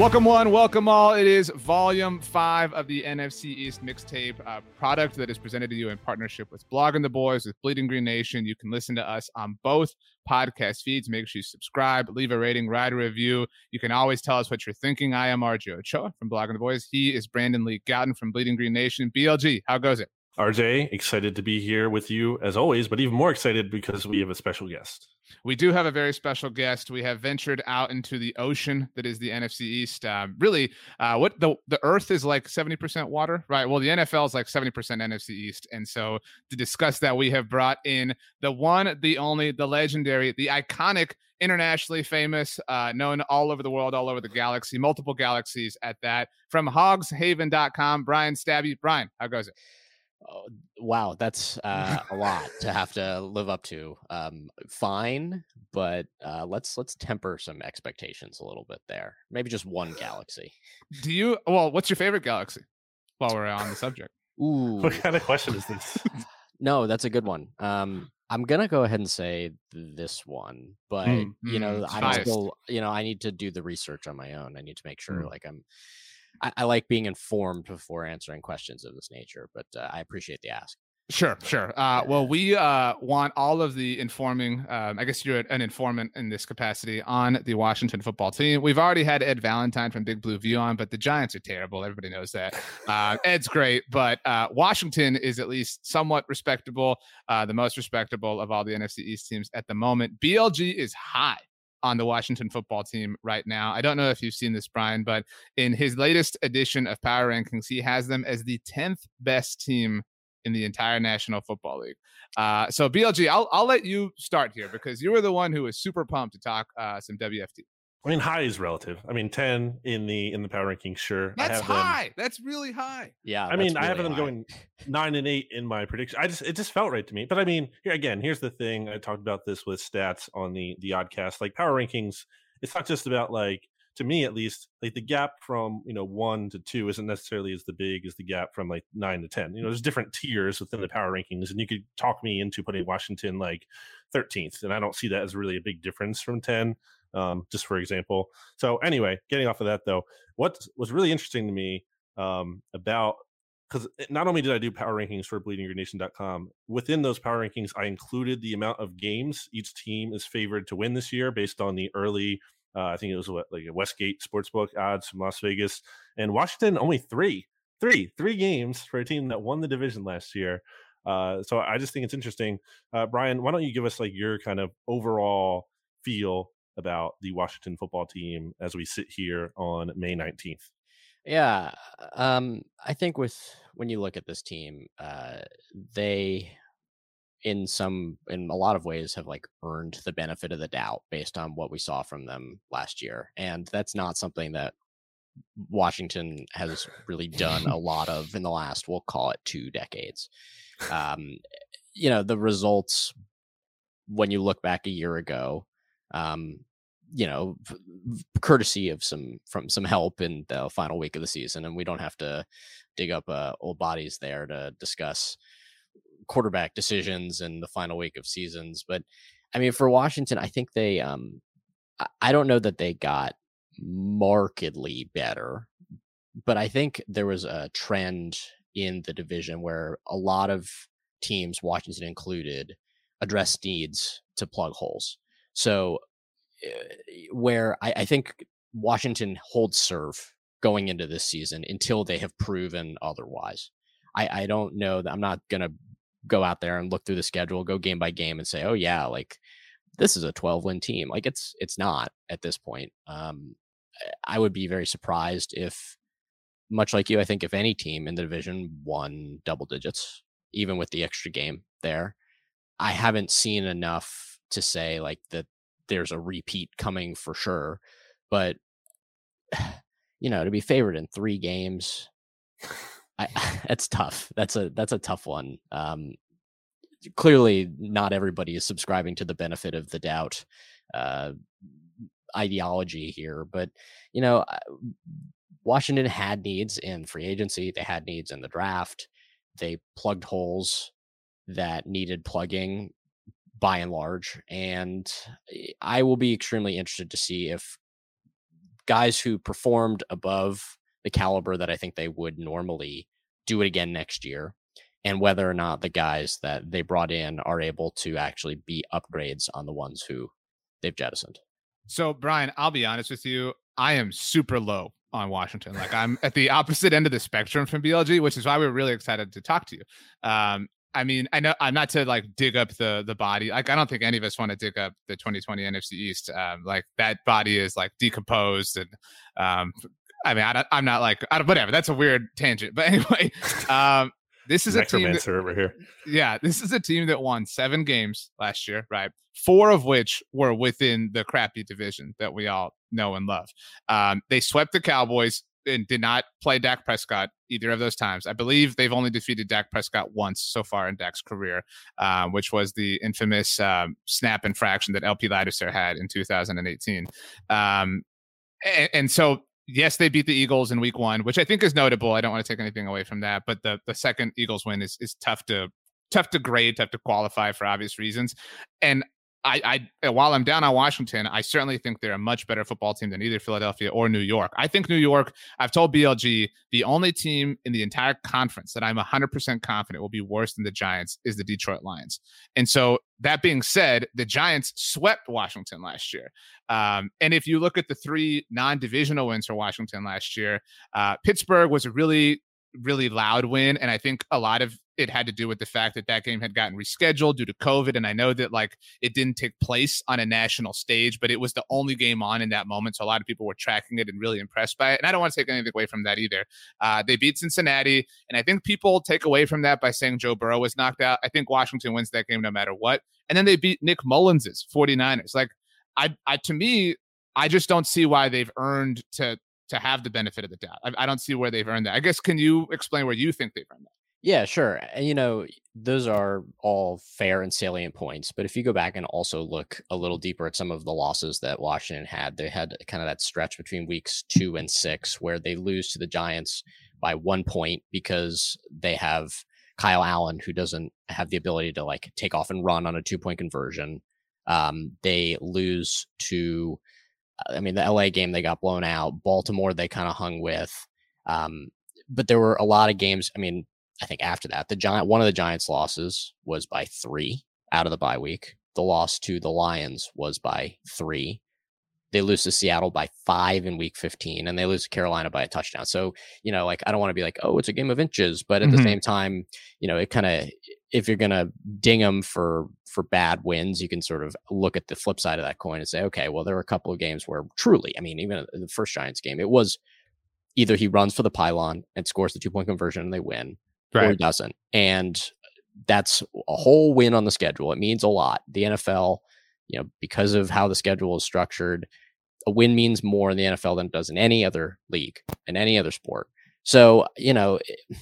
Welcome one, welcome all. It is volume five of the NFC East mixtape uh, product that is presented to you in partnership with Blogging the Boys with Bleeding Green Nation. You can listen to us on both podcast feeds. Make sure you subscribe, leave a rating, write a review. You can always tell us what you're thinking. I am RJ Ochoa from Blogging the Boys. He is Brandon Lee Gowton from Bleeding Green Nation. BLG, how goes it? RJ, excited to be here with you as always, but even more excited because we have a special guest. We do have a very special guest. We have ventured out into the ocean that is the NFC East. Uh, really, uh, what the the Earth is like seventy percent water, right? Well, the NFL is like seventy percent NFC East, and so to discuss that, we have brought in the one, the only, the legendary, the iconic, internationally famous, uh, known all over the world, all over the galaxy, multiple galaxies at that. From HogsHaven.com, Bryan Stabbe. Bryan, how goes it? Oh, wow, that's uh, a lot to have to live up to. Um, fine, but uh, let's let's temper some expectations a little bit there. Maybe just one galaxy. Do you? Well, what's your favorite galaxy? While we're on the subject. Ooh, What kind of question is this? no, that's a good one. Um, I'm gonna go ahead and say this one, but Mm, you know, mm, I'm biased. still, you know, I need to do the research on my own. I need to make sure, Mm. like, I'm. I, I like being informed before answering questions of this nature, but uh, I appreciate the ask. Sure, sure. Uh, well, we uh, want all of the informing. Um, I guess you're an informant in this capacity on the Washington football team. We've already had Ed Valentine from Big Blue View on, but the Giants are terrible. Everybody knows that. Uh, Ed's great, but uh, Washington is at least somewhat respectable, uh, the most respectable of all the NFC East teams at the moment. BLG is high on the Washington football team right now. I don't know if you've seen this, Bryan, but in his latest edition of Power Rankings, he has them as the 10th best team in the entire National Football League. Uh, so BLG, I'll I'll let you start here because you were the one who was super pumped to talk uh, some WFT. I mean, high is relative. I mean, ten in the in the power ranking, sure. I That's have them- high. That's really high. Yeah, I mean, that's I have really them high. going nine and eight in my prediction. I just it just felt right to me. But I mean, here again, here's the thing. I talked about this with stats on the the oddcast. Like power rankings, it's not just about like to me at least, like the gap from you know one to two isn't necessarily as the big as the gap from like nine to ten. You know, there's different tiers within the power rankings, and you could talk me into putting Washington like 13th, and I don't see that as really a big difference from 10. Um, just for example. So anyway, getting off of that though, what was really interesting to me um, about because not only did I do power rankings for bleedinggreennation.com, within those power rankings, I included the amount of games each team is favored to win this year based on the early, uh, I think it was what, like a Westgate Sportsbook odds from Las Vegas. And Washington, only three, three, three games for a team that won the division last year. Uh, so I just think it's interesting. Uh, Bryan, why don't you give us like your kind of overall feel about the Washington football team as we sit here on May 19th? Yeah, um, I think with when you look at this team, uh, they, in some, in a lot of ways, have like earned the benefit of the doubt based on what we saw from them last year, and that's not something that Washington has really done a lot of in the last, we'll call it two decades. Um, you know, the results when you look back a year ago, um, you know, courtesy of some from some help in the final week of the season, and we don't have to dig up uh, old bodies there to discuss quarterback decisions in the final week of seasons. But I mean, for Washington, I think they, um, I- don't know that they got markedly better. But I think there was a trend in the division where a lot of teams, Washington included, addressed needs to plug holes. So, where I, I think Washington holds serve going into this season until they have proven otherwise. I, I don't know that I'm not going to go out there and look through the schedule, go game by game and say, oh, yeah, like this is a 12 win team. Like it's, it's not at this point. Um, I would be very surprised if, much like you, I think if any team in the division won double digits, even with the extra game there, I haven't seen enough to say like that there's a repeat coming for sure. But you know, to be favored in three games, I, that's tough. That's a that's a tough one. Um, clearly, not everybody is subscribing to the benefit of the doubt uh, ideology here, but you know, Washington had needs in free agency. They had needs in the draft. They plugged holes that needed plugging by and large. And eh, I will be extremely interested to see if guys who performed above the caliber that I think they would normally do it again next year, and whether or not the guys that they brought in are able to actually be upgrades on the ones who they've jettisoned. So, Bryan, I'll be honest with you. I am super low on Washington. Like I'm at the opposite end of the spectrum from BLG, which is why we are really excited to talk to you. Um, I mean, I know I'm not to like dig up the the body. Like I don't think any of us want to dig up the 2020 NFC East. Um, like that body is like decomposed and um, I mean, I am not like, I whatever. That's a weird tangent, but anyway, um, this is a team that, over here. Yeah, this is a team that won seven games last year, right? Four of which were within the crappy division that we all know and love. Um, they swept the Cowboys and did not play Dak Prescott either of those times. I believe they've only defeated Dak Prescott once so far in Dak's career, uh, which was the infamous um, snap infraction that LP Ladouceur had in 2018. Um, and, and, so yes, they beat the Eagles in week one, which I think is notable. I don't want to take anything away from that, but the the second Eagles win is is tough to tough to grade, tough to qualify for obvious reasons. And I, I while I'm down on Washington, I certainly think they're a much better football team than either Philadelphia or New York. I think New York, I've told BLG, the only team in the entire conference that I'm 100% confident will be worse than the Giants is the Detroit Lions. And so that being said, the Giants swept Washington last year. Um, and if you look at the three non-divisional wins for Washington last year, uh, Pittsburgh was a really really loud win. And I think a lot of it had to do with the fact that that game had gotten rescheduled due to COVID. And I know that like it didn't take place on a national stage, but it was the only game on in that moment. So a lot of people were tracking it and really impressed by it. And I don't want to take anything away from that either. Uh, they beat Cincinnati. And I think people take away from that by saying Joe Burrow was knocked out. I think Washington wins that game no matter what. And then they beat Nick Mullens's 49ers. Like, I, I to me, I just don't see why they've earned to to have the benefit of the doubt. I, I don't see where they've earned that. I guess can you explain where you think they've earned that? Yeah, sure. And you know, those are all fair and salient points. But if you go back and also look a little deeper at some of the losses that Washington had, they had kind of that stretch between weeks two and six where they lose to the Giants by one point because they have Kyle Allen, who doesn't have the ability to like take off and run on a two point conversion. Um, they lose to I mean, the LA game they got blown out. Baltimore they kind of hung with. Um, but there were a lot of games. I mean, I think after that, the giant one of the Giants' losses was by three out of the bye week. The loss to the Lions was by three. They lose to Seattle by five in week 15, and they lose to Carolina by a touchdown. So, you know, like I don't want to be like, oh, it's a game of inches, but at mm-hmm. the same time, you know, it kind of if you're gonna ding them for for bad wins, you can sort of look at the flip side of that coin and say, okay, well, there were a couple of games where truly, I mean, even in the first Giants game, it was either he runs for the pylon and scores the two point conversion and they win, right. or doesn't, and that's a whole win on the schedule. It means a lot. The NFL you know, because of how the schedule is structured, a win means more in the NFL than it does in any other league in any other sport. So, you know, eh,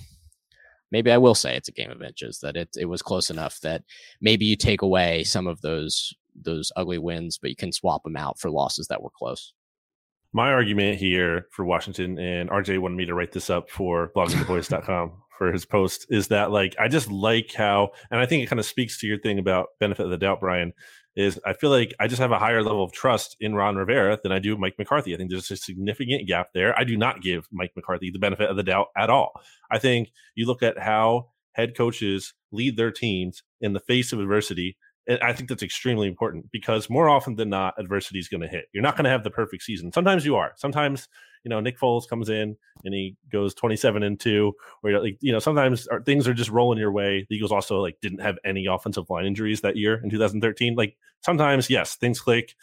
maybe I will say it's a game of inches that it it was close enough that maybe you take away some of those those ugly wins, but you can swap them out for losses that were close. My argument here for Washington and RJ wanted me to write this up for bloggingtheboys.com for his post is that like I just like how and I think it kind of speaks to your thing about benefit of the doubt, Bryan, is I feel like I just have a higher level of trust in Ron Rivera than I do Mike McCarthy. I think there's a significant gap there. I do not give Mike McCarthy the benefit of the doubt at all. I think you look at how head coaches lead their teams in the face of adversity and I think that's extremely important because more often than not, adversity is going to hit. You're not going to have the perfect season. Sometimes you are. Sometimes, you know, Nick Foles comes in and he goes 27 and two, or like, you know, sometimes things are just rolling your way. The Eagles also like didn't have any offensive line injuries that year in 2013. Like sometimes, yes, things click.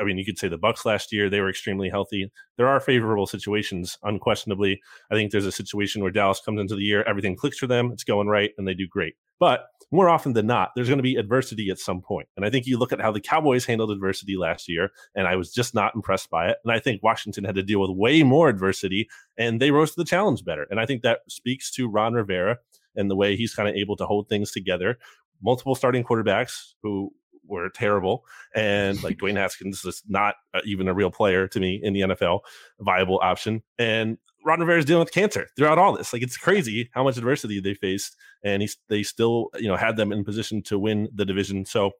I mean, you could say the Bucs last year they were extremely healthy. There are favorable situations, unquestionably. I think there's a situation where Dallas comes into the year, everything clicks for them, it's going right, and they do great. But more often than not, there's going to be adversity at some point. And I think you look at how the Cowboys handled adversity last year, and I was just not impressed by it. And I think Washington had to deal with way more adversity, and they rose to the challenge better. And I think that speaks to Ron Rivera and the way he's kind of able to hold things together. Multiple starting quarterbacks who were terrible, and like Dwayne Haskins is not uh, even a real player to me in the NFL, viable option. And Ron Rivera is dealing with cancer throughout all this. Like it's crazy how much adversity they faced, and he's they still you know had them in position to win the division. So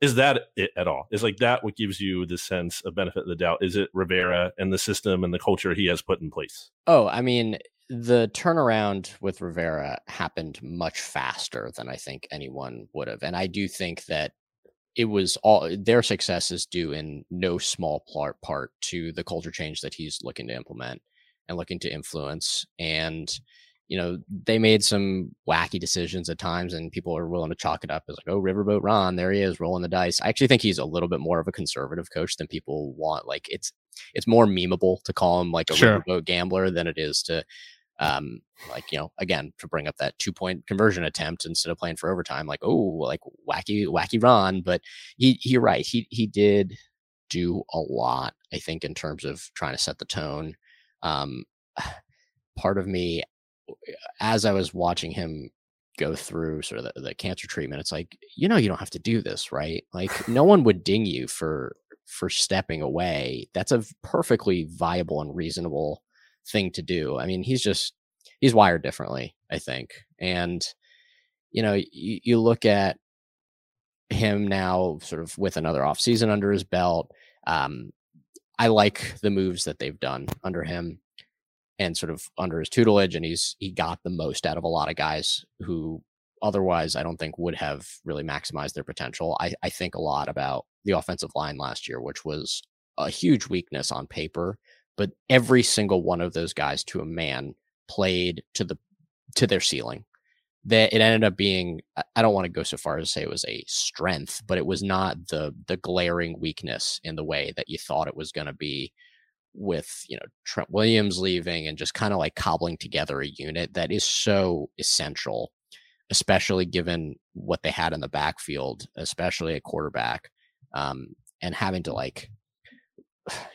is that it at all? Is like that what gives you the sense of benefit of the doubt? Is it Rivera and the system and the culture he has put in place? Oh, I mean, the turnaround with Rivera happened much faster than I think anyone would have, and I do think that it was all their success is due in no small part part to the culture change that he's looking to implement and looking to influence. And, you know, they made some wacky decisions at times and people are willing to chalk it up as like, oh, Riverboat Ron, there he is rolling the dice. I actually think he's a little bit more of a conservative coach than people want. Like it's it's more memeable to call him like a sure. riverboat gambler than it is to um like you know again to bring up that two point conversion attempt instead of playing for overtime like oh like wacky wacky ron but he you're right he he did do a lot i think in terms of trying to set the tone um, part of me, as I was watching him go through sort of the, the cancer treatment, it's like, you know, you don't have to do this, right? Like, no one would ding you for for stepping away. That's a perfectly viable and reasonable thing to do. I mean, he's just he's wired differently, I think. And you know, you, you look at him now sort of with another off season under his belt. Um, I like the moves that they've done under him and sort of under his tutelage and he's he got the most out of a lot of guys who otherwise I don't think would have really maximized their potential. I, I think a lot about the offensive line last year, which was a huge weakness on paper, but every single one of those guys to a man played to the to their ceiling. That it ended up being i don't want to go so far as to say it was a strength but it was not the the glaring weakness in the way that you thought it was going to be with you know trent williams leaving and just kind of like cobbling together a unit that is so essential especially given what they had in the backfield especially at quarterback um, and having to like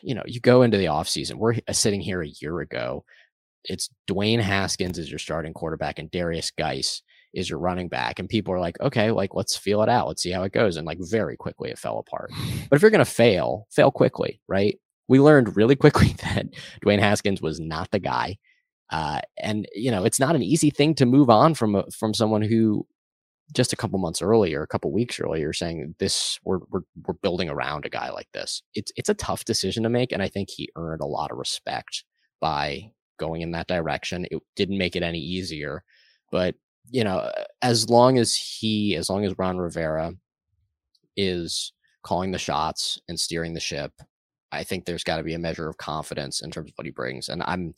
you know you go into the offseason we're sitting here a year ago it's Dwayne Haskins is your starting quarterback and Derrius Guice is your running back. And people are like, okay, like let's feel it out. Let's see how it goes. And like very quickly it fell apart. But if you're gonna fail, fail quickly, right? We learned really quickly that Dwayne Haskins was not the guy. Uh, and you know, it's not an easy thing to move on from from someone who just a couple months earlier, a couple weeks earlier, saying this we're, we're we're building around a guy like this. It's it's a tough decision to make, and I think he earned a lot of respect by going in that direction. It didn't make it any easier, but you know, as long as he, as long as Ron Rivera is calling the shots and steering the ship, I think there's got to be a measure of confidence in terms of what he brings. And I'm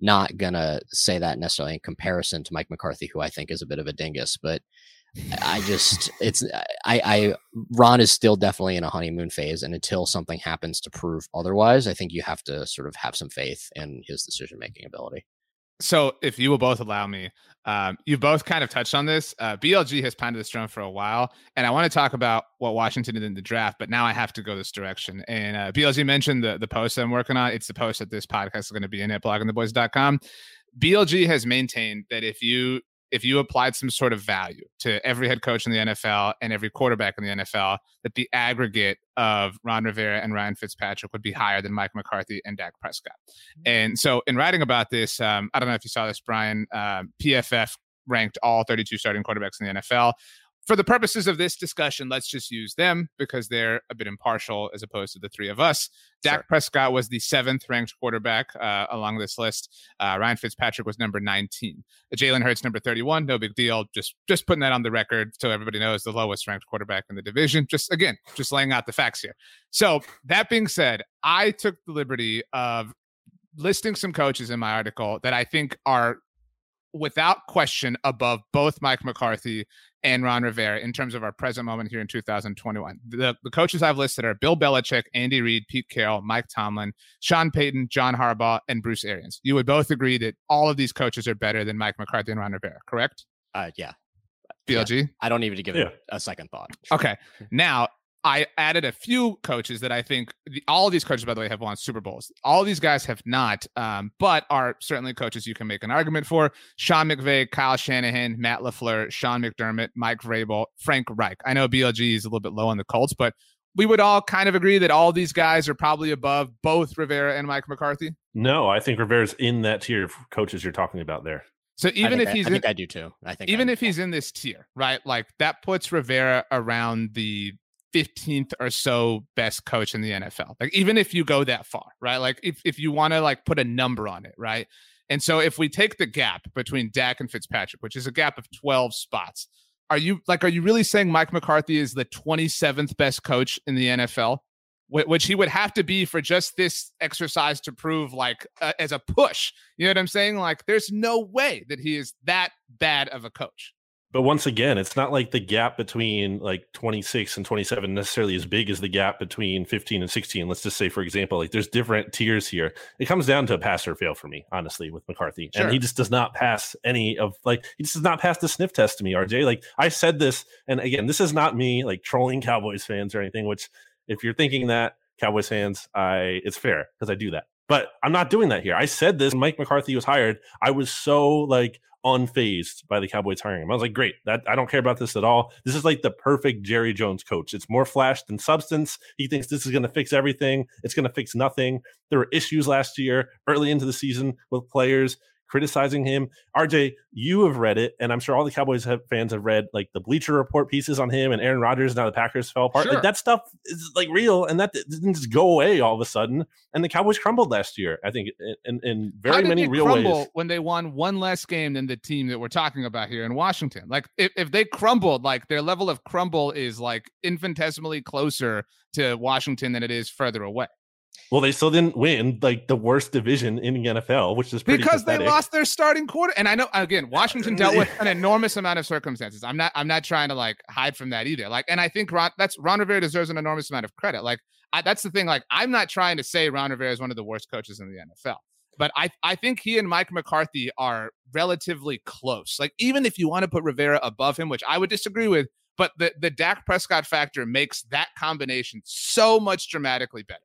not gonna say that necessarily in comparison to Mike McCarthy, who I think is a bit of a dingus, but I just it's I I Ron is still definitely in a honeymoon phase, and until something happens to prove otherwise, I think you have to sort of have some faith in his decision making ability. So, if you will both allow me, um, you both kind of touched on this. Uh, BLG has pounded this drum for a while, and I want to talk about what Washington did in the draft. But now I have to go this direction. And uh, BLG mentioned the the post I'm working on. It's the post that this podcast is going to be in at bloggingtheboys.com. BLG has maintained that if you if you applied some sort of value to every head coach in the NFL and every quarterback in the NFL, that the aggregate of Ron Rivera and Ryan Fitzpatrick would be higher than Mike McCarthy and Dak Prescott. Mm-hmm. And so, in writing about this, um, I don't know if you saw this, Bryan. Uh, PFF ranked all 32 starting quarterbacks in the NFL. For the purposes of this discussion, let's just use them because they're a bit impartial as opposed to the three of us. Dak sure. Prescott was the seventh ranked quarterback uh, along this list. Uh, Ryan Fitzpatrick was number 19. Jalen Hurts number 31. No big deal. Just just putting that on the record so everybody knows the lowest ranked quarterback in the division. Just again, just laying out the facts here. So that being said, I took the liberty of listing some coaches in my article that I think are without question above both Mike McCarthy and Ron Rivera in terms of our present moment here in 2021. The, the coaches I've listed are Bill Belichick, Andy Reid, Pete Carroll, Mike Tomlin, Sean Payton, John Harbaugh, and Bruce Arians. You would both agree that all of these coaches are better than Mike McCarthy and Ron Rivera, correct? Uh, yeah. BLG? Yeah. I don't even give yeah. it a second thought. Okay. Now, I added a few coaches that I think the, all of these coaches, by the way, have won Super Bowls. All these guys have not, um, but are certainly coaches you can make an argument for. Sean McVay, Kyle Shanahan, Matt LaFleur, Sean McDermott, Mike Vrabel, Frank Reich. I know BLG is a little bit low on the Colts, but we would all kind of agree that all these guys are probably above both Rivera and Mike McCarthy. No, I think Rivera's in that tier of coaches you're talking about there. So even if he's, I, I think I do too. I think even if he's in this tier, right? Like that puts Rivera around the 15th or so best coach in the NFL. Like even if you go that far, right? Like if if you want to like put a number on it, right? And so if we take the gap between Dak and Fitzpatrick, which is a gap of 12 spots, are you like are you really saying Mike McCarthy is the 27th best coach in the NFL? Which he would have to be for just this exercise to prove like uh, as a push. You know what I'm saying? Like there's no way that he is that bad of a coach. But once again, it's not like the gap between like 26 and 27 necessarily as big as the gap between 15 and 16. Let's just say, for example, like there's different tiers here. It comes down to a pass or fail for me, honestly, with McCarthy. Sure. And he just does not pass any of like he just does not pass the sniff test to me, RJ. Like I said this, and again, this is not me like trolling Cowboys fans or anything, which if you're thinking that Cowboys fans, I it's fair because I do that. But I'm not doing that here. I said this Mike McCarthy was hired. I was so like unfazed by the Cowboys hiring him. I was like, great, that I don't care about this at all. This is like the perfect Jerry Jones coach. It's more flash than substance. He thinks this is going to fix everything. It's going to fix nothing. There were issues last year, early into the season with players criticizing him. RJ, you have read it, and I'm sure all the Cowboys have, fans have read like the Bleacher Report pieces on him and Aaron Rodgers. Now the Packers fell apart. Sure. Like that stuff is like real, and that didn't just go away all of a sudden. And the Cowboys crumbled last year. I think in, in very many real ways. When they won one less game than the team that we're talking about here in Washington, like if, if they crumbled, like their level of crumble is like infinitesimally closer to Washington than it is further away. Well, they still didn't win like the worst division in the NFL, which is because pathetic. they lost their starting quarter. And I know again, Washington dealt with an enormous amount of circumstances. I'm not, I'm not trying to like hide from that either. Like, and I think Ron, that's Ron Rivera deserves an enormous amount of credit. Like, I, that's the thing. Like, I'm not trying to say Ron Rivera is one of the worst coaches in the NFL, but I, I think he and Mike McCarthy are relatively close. Like, even if you want to put Rivera above him, which I would disagree with, but the the Dak Prescott factor makes that combination so much dramatically better.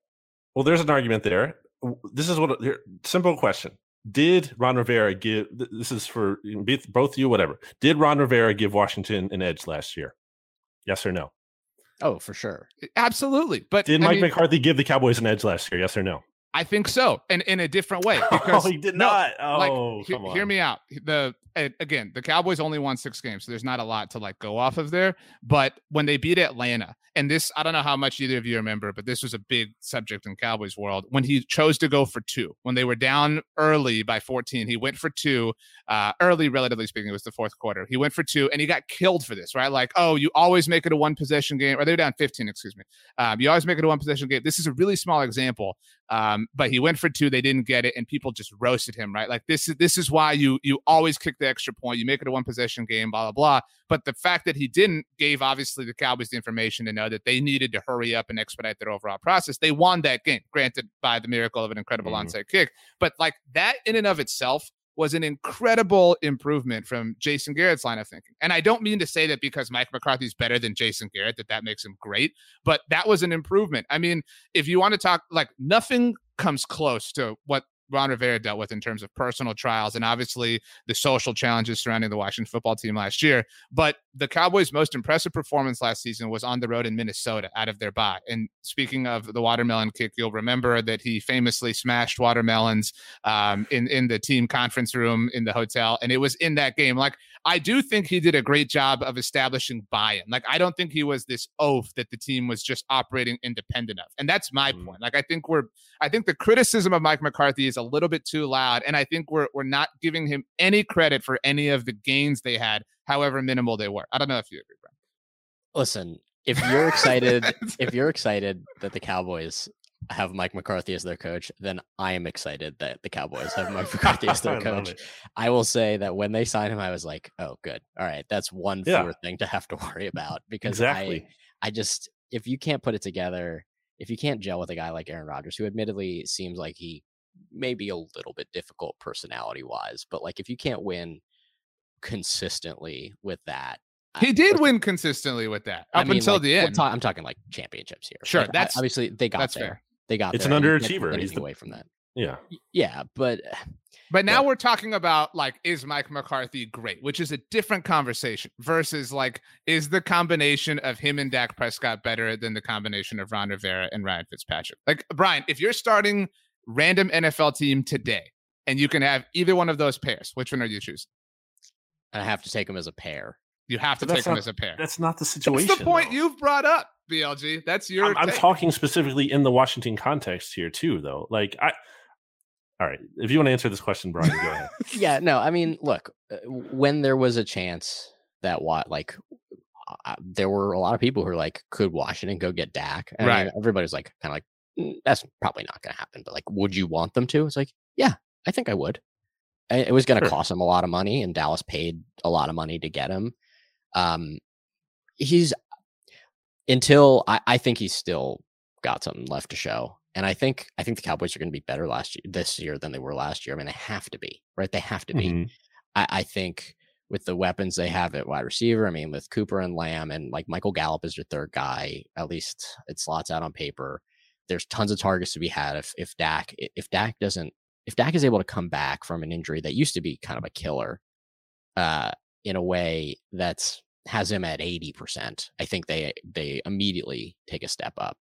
Well, there's an argument there. This is what here, simple question. Did Ron Rivera give this is for both you, whatever. Did Ron Rivera give Washington an edge last year? Yes or no? Oh, for sure. Absolutely. But did I Mike mean, McCarthy give the Cowboys an edge last year? Yes or no? I think so, and in a different way. Because, oh, he did no, not. Oh, like, he, hear me out. The again, the Cowboys only won six games, so there's not a lot to like go off of there. But when they beat Atlanta, and this I don't know how much either of you remember, but this was a big subject in Cowboys world when he chose to go for two. When they were down early by 14, he went for two. Uh, early, relatively speaking, it was the fourth quarter. He went for two, and he got killed for this, right? Like, oh, you always make it a one possession game, or they're down 15, excuse me. Um, you always make it a one possession game. This is a really small example, um, but he went for two. They didn't get it, and people just roasted him, right? Like this is this is why you you always kick the extra point. You make it a one possession game, blah blah blah. But the fact that he didn't gave obviously the Cowboys the information to know that they needed to hurry up and expedite their overall process. They won that game, granted by the miracle of an incredible mm. onside kick. But like that in and of itself was an incredible improvement from Jason Garrett's line of thinking. And I don't mean to say that because Mike McCarthy's better than Jason Garrett that that makes him great, but that was an improvement. I mean, if you want to talk like nothing comes close to what Ron Rivera dealt with in terms of personal trials and obviously the social challenges surrounding the Washington football team last year. But the Cowboys' most impressive performance last season was on the road in Minnesota out of their bye. And speaking of the watermelon kick, you'll remember that he famously smashed watermelons um, in, in the team conference room in the hotel. And it was in that game. Like, I do think he did a great job of establishing buy-in. Like I don't think he was this oaf that the team was just operating independent of. And that's my mm. point. Like I think we're I think the criticism of Mike McCarthy is a little bit too loud and I think we're we're not giving him any credit for any of the gains they had, however minimal they were. I don't know if you agree, Bryan. Listen, if you're excited if you're excited that the Cowboys have Mike McCarthy as their coach, then I am excited that the Cowboys have Mike McCarthy as their coach. I, I will say that when they signed him, I was like, oh, good. All right. That's one yeah. fewer thing to have to worry about because exactly. I, I just, if you can't put it together, if you can't gel with a guy like Aaron Rodgers, who admittedly seems like he may be a little bit difficult personality wise, but like if you can't win consistently with that, he did win consistently with that up I mean, until like, the end. Ta- I'm talking like championships here. Sure, like, that's obviously they got that's there. fair. They got it's there. an underachiever. He's away from that. Yeah, yeah, but but now yeah. we're talking about like is Mike McCarthy great, which is a different conversation versus like is the combination of him and Dak Prescott better than the combination of Ron Rivera and Ryan Fitzpatrick? Like Bryan, if you're starting random NFL team today and you can have either one of those pairs, which one are you choosing? I have to take them as a pair. You have to take them as a pair. That's not the situation. That's the point though. you've brought up, BLG. That's your. I'm, I'm, talking specifically in the Washington context here too, though. Like I. All right, if you want to answer this question, Bryan, go ahead. yeah, no, I mean, look, uh, when there was a chance that what like uh, there were a lot of people who were like, could Washington go get Dak? And right. I mean, everybody's like, kind of like, mm, that's probably not going to happen. But like, would you want them to? It's like, yeah, I think I would. It was going to sure. cost him a lot of money, and Dallas paid a lot of money to get him. Um, he's until I, I think he's still got something left to show. And I think I think the Cowboys are going to be better last year this year than they were last year. I mean, they have to be, right? They have to be. Mm-hmm. I, I think with the weapons they have at wide receiver, I mean, with Cooper and Lamb and like Michael Gallup is your third guy, at least it slots out on paper. There's tons of targets to be had if if Dak if Dak doesn't if Dak is able to come back from an injury that used to be kind of a killer, uh, in a way that's has him at 80%, I think they they immediately take a step up.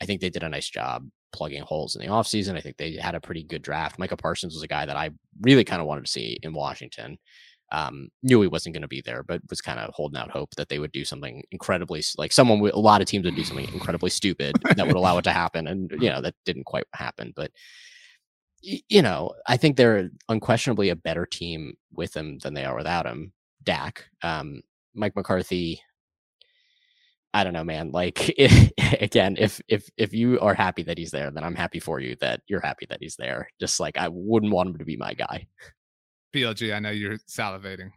I think they did a nice job plugging holes in the offseason. I think they had a pretty good draft. Micah Parsons was a guy that I really kind of wanted to see in Washington. Um, knew he wasn't going to be there, but was kind of holding out hope that they would do something incredibly like someone. A lot of teams would do something incredibly stupid that would allow it to happen, and you know that didn't quite happen. But you know, I think they're unquestionably a better team with him than they are without him. Dak. Um, Mike McCarthy. I don't know, man. Like if, again, if if if you are happy that he's there, then I'm happy for you that you're happy that he's there. Just like I wouldn't want him to be my guy. BLG, I know you're salivating.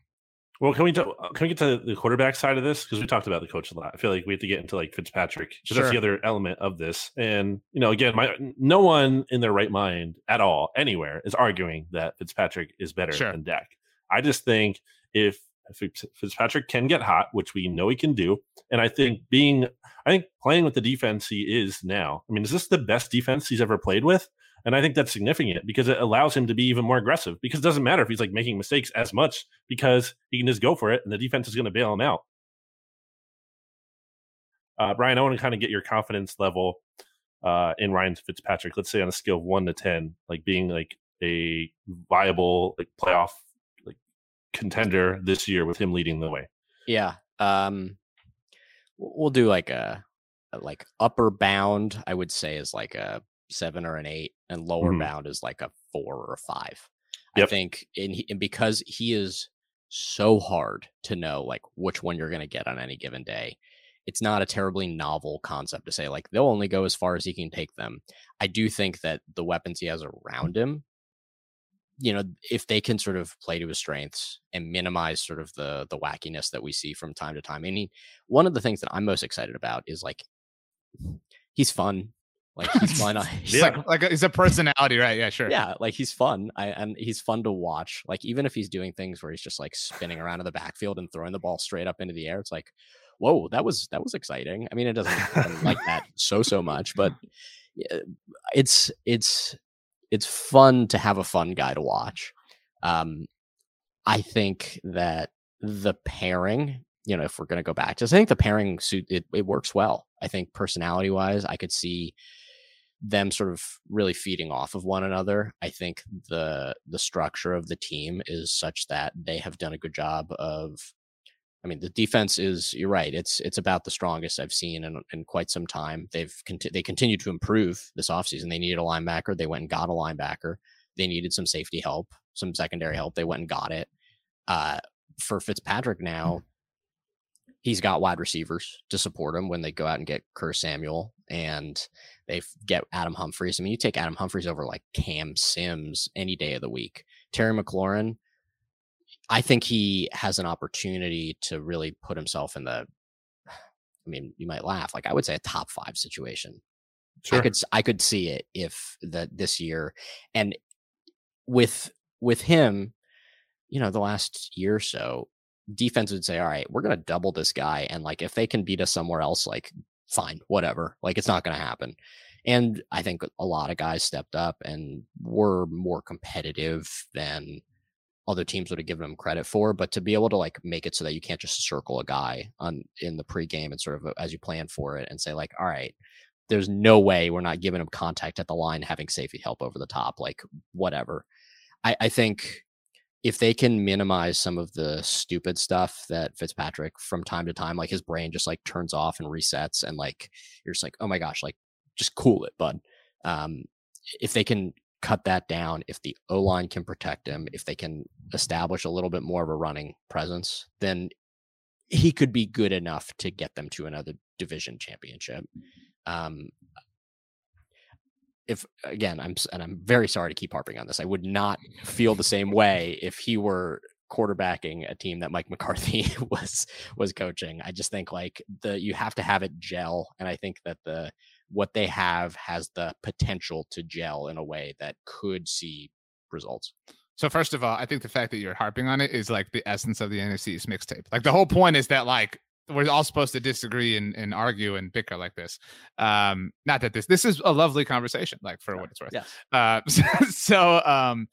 Well, can we uh, can we get to the quarterback side of this because we talked about the coach a lot. I feel like we have to get into like Fitzpatrick. Sure. That's the other element of this. And you know, again, my no one in their right mind at all anywhere is arguing that Fitzpatrick is better sure. than Dak. I just think if Fitzpatrick can get hot, which we know he can do, and I think being, I think playing with the defense he is now. I mean, is this the best defense he's ever played with? And I think that's significant because it allows him to be even more aggressive. Because it doesn't matter if he's like making mistakes as much because he can just go for it and the defense is going to bail him out. Uh, Bryan, I want to kind of get your confidence level uh, in Ryan Fitzpatrick. Let's say on a scale of one to ten, like being like a viable like playoff contender this year with him leading the way. Yeah. Um we'll do like a, a like upper bound I would say is like a 7 or an 8 and lower mm-hmm. bound is like a 4 or a 5. Yep. I think and, he, and because he is so hard to know like which one you're going to get on any given day. It's not a terribly novel concept to say like they'll only go as far as he can take them. I do think that the weapons he has around him you know if they can sort of play to his strengths and minimize sort of the the wackiness that we see from time to time and he, one of the things that i'm most excited about is like he's fun. Like he's fun uh, he's yeah. like like uh, he's a personality right? Yeah sure. Yeah like he's fun. I, and he's fun to watch. Like even if he's doing things where he's just like spinning around in the backfield and throwing the ball straight up into the air it's like whoa that was that was exciting. I mean it doesn't like that so so much but it's it's it's fun to have a fun guy to watch. Um, I think that the pairing, you know, if we're going to go back to, I think the pairing suit it, it works well. I think personality wise, I could see them sort of really feeding off of one another. I think the the structure of the team is such that they have done a good job of I mean, the defense is you're right. It's it's about the strongest I've seen in, in quite some time. They've conti- they continue to improve this offseason. They needed a linebacker. They went and got a linebacker. They needed some safety help, some secondary help. They went and got it. Uh, for Fitzpatrick now, he's got wide receivers to support him when they go out and get Curtis Samuel and they get Adam Humphries. I mean, you take Adam Humphries over like Cam Sims any day of the week. Terry McLaurin, I think he has an opportunity to really put himself in the. I mean, you might laugh. Like I would say, a top five situation. Sure. I could I could see it if that this year, and with with him, you know, the last year or so, defense would say, all right, we're going to double this guy. And like, if they can beat us somewhere else, like, fine, whatever. Like, it's not going to happen. And I think a lot of guys stepped up and were more competitive than other teams would have given them credit for. But to be able to like make it so that you can't just circle a guy on in the pregame and sort of uh, as you plan for it and say, like, all right, there's no way we're not giving him contact at the line, having safety help over the top, like whatever. I, I think if they can minimize some of the stupid stuff that Fitzpatrick from time to time, like his brain just like turns off and resets, and like you're just like, oh my gosh, like just cool it, bud. Um, if they can cut that down, if the O line can protect him, if they can establish a little bit more of a running presence, then he could be good enough to get them to another division championship. Um, if again, I'm and I'm very sorry to keep harping on this. I would not feel the same way if he were quarterbacking a team that Mike McCarthy was was coaching. I just think like the you have to have it gel, and I think that the what they have has the potential to gel in a way that could see results. So first of all, I think the fact that you're harping on it is like the essence of the NFC's mixtape. Like the whole point is that like we're all supposed to disagree and, and argue and bicker like this. Um, not that this this is a lovely conversation, like for what it's worth. Yeah. Uh, so, so um,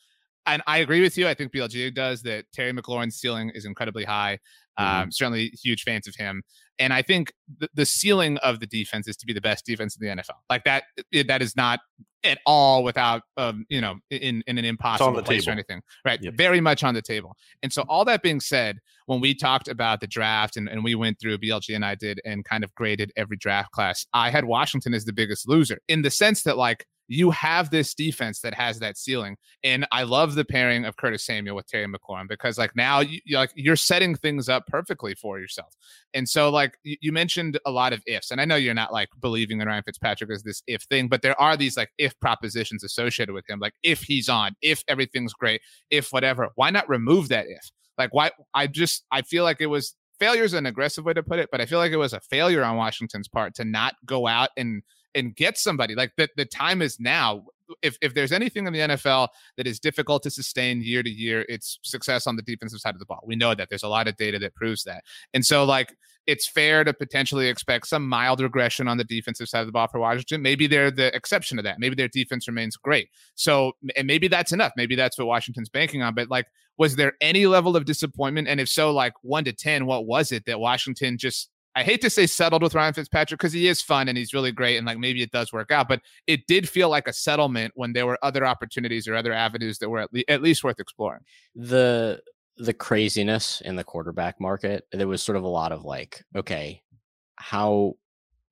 and I agree with you. I think BLG does that. Terry McLaurin's ceiling is incredibly high. Mm-hmm. Um, certainly huge fans of him. And I think the, the ceiling of the defense is to be the best defense in the NFL. Like that, it, that is not at all without, um, you know, in, in an impossible place table. or anything. Right. Yep. Very much on the table. And so all that being said, when we talked about the draft and, and we went through BLG and I did and kind of graded every draft class, I had Washington as the biggest loser in the sense that like you have this defense that has that ceiling. And I love the pairing of Curtis Samuel with Terry McLaurin because like now you like you're setting things up perfectly for yourself. And so like you, you mentioned a lot of ifs, and I know you're not like believing in Ryan Fitzpatrick as this if thing, but there are these like if propositions associated with him, like if he's on, if everything's great, if whatever. Why not remove that if? Like why? I just I feel like it was failure is an aggressive way to put it, but I feel like it was a failure on Washington's part to not go out and and get somebody. Like the, the time is now. If if there's anything in the NFL that is difficult to sustain year to year, it's success on the defensive side of the ball. We know that. There's a lot of data that proves that. And so like it's fair to potentially expect some mild regression on the defensive side of the ball for Washington. Maybe they're the exception to that. Maybe their defense remains great. So, and maybe that's enough. Maybe that's what Washington's banking on. But like, was there any level of disappointment? And if so, like one to 10, what was it that Washington just I hate to say settled with Ryan Fitzpatrick because he is fun and he's really great and like maybe it does work out, but it did feel like a settlement when there were other opportunities or other avenues that were at, le- at least worth exploring. The the craziness in the quarterback market, there was sort of a lot of like, okay, how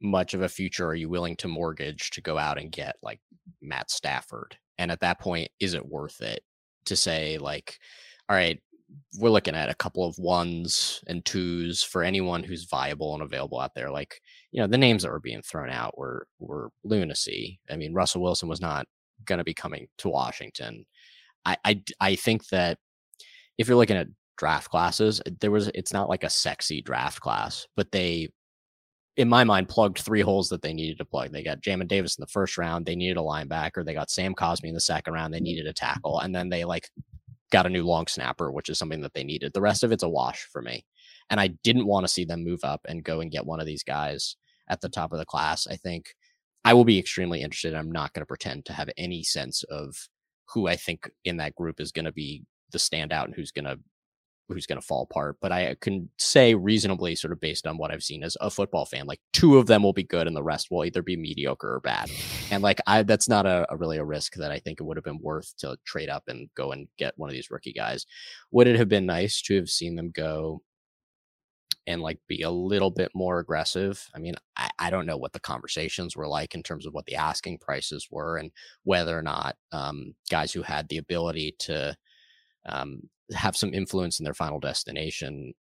much of a future are you willing to mortgage to go out and get like Matt Stafford? And at that point, is it worth it to say like, all right, we're looking at a couple of ones and twos for anyone who's viable and available out there. Like, you know, the names that were being thrown out were were lunacy. I mean, Russell Wilson was not going to be coming to Washington. I, I I think that if you're looking at draft classes, there was it's not like a sexy draft class, but they in my mind, plugged three holes that they needed to plug. They got Jamin Davis in the first round. They needed a linebacker. They got Sam Cosmi in the second round. They mm-hmm. needed a tackle. And then they like got a new long snapper, which is something that they needed. The rest of it's a wash for me. And I didn't want to see them move up and go and get one of these guys at the top of the class. I think I will be extremely interested. I'm not going to pretend to have any sense of who I think in that group is going to be the standout and who's going to who's going to fall apart. But I can say reasonably, sort of based on what I've seen as a football fan, like two of them will be good, and the rest will either be mediocre or bad. And like I, that's not a, a really a risk that I think it would have been worth to trade up and go and get one of these rookie guys. Would it have been nice to have seen them go? and like be a little bit more aggressive. I mean, I, I, don't know what the conversations were like in terms of what the asking prices were and whether or not um, guys who had the ability to um, have some influence in their final destination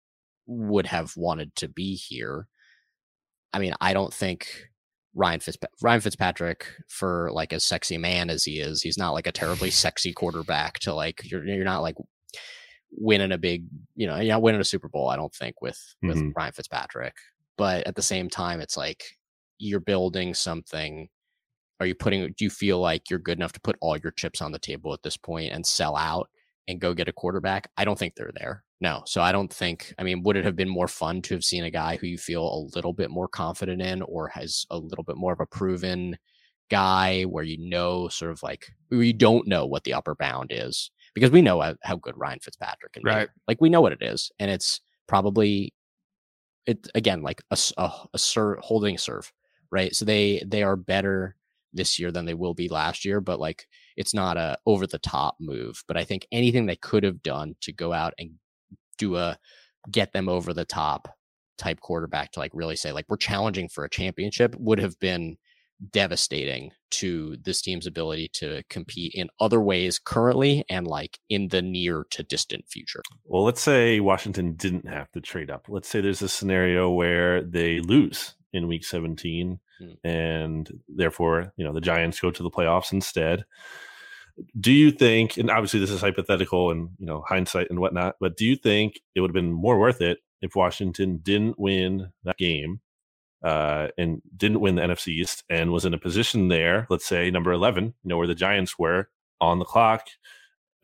would have wanted to be here. I mean, I don't think Ryan, Fitzpa- Ryan Fitzpatrick, for like as sexy man as he is, he's not like a terribly sexy quarterback to like you're you're not like winning a big, you know, you're not winning a Super Bowl. I don't think with with mm-hmm. Ryan Fitzpatrick, but at the same time, it's like you're building something. Are you putting? Do you feel like you're good enough to put all your chips on the table at this point and sell out? And go get a quarterback, I don't think they're there. No. So I don't think, I mean, would it have been more fun to have seen a guy who you feel a little bit more confident in or has a little bit more of a proven guy where you know, sort of like, you don't know what the upper bound is because we know how, good Ryan Fitzpatrick can right. be. Like we know what it is. And it's probably, it again, like a, a, a serve, holding serve, right? So they, they are better this year than they will be last year, but like it's not a over the top move. But I think anything they could have done to go out and do a get them over the top type quarterback to like really say like we're challenging for a championship would have been devastating to this team's ability to compete in other ways currently and like in the near to distant future. Well, let's say Washington didn't have to trade up. Let's say there's a scenario where they lose in week 17 hmm. and therefore, you know, the Giants go to the playoffs instead. Do you think, and obviously this is hypothetical and, you know, hindsight and whatnot, but do you think it would have been more worth it if Washington didn't win that game uh, and didn't win the NFC East and was in a position there, let's say number 11, you know, where the Giants were on the clock,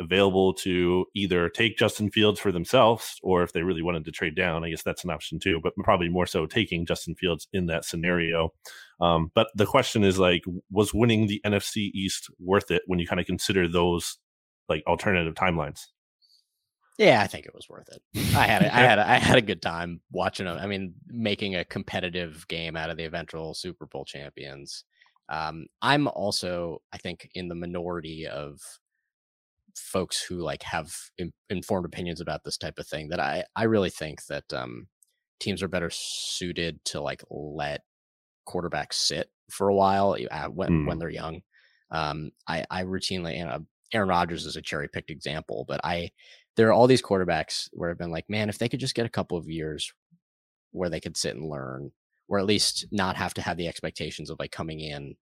available to either take Justin Fields for themselves or if they really wanted to trade down, I guess that's an option too, but probably more so taking Justin Fields in that scenario. Um, but the question is like, was winning the NFC East worth it when you kind of consider those like alternative timelines? Yeah, I think it was worth it. I had a, I had a, I had a good time watching them. I mean, making a competitive game out of the eventual Super Bowl champions. Um, I'm also, I think, in the minority of folks who like have in, informed opinions about this type of thing that I I really think that um, teams are better suited to like let quarterbacks sit for a while uh, when mm. when they're young. Um, I I routinely you know Aaron Rodgers is a cherry picked example, but I there are all these quarterbacks where I've been like, man, if they could just get a couple of years where they could sit and learn, or at least not have to have the expectations of like coming in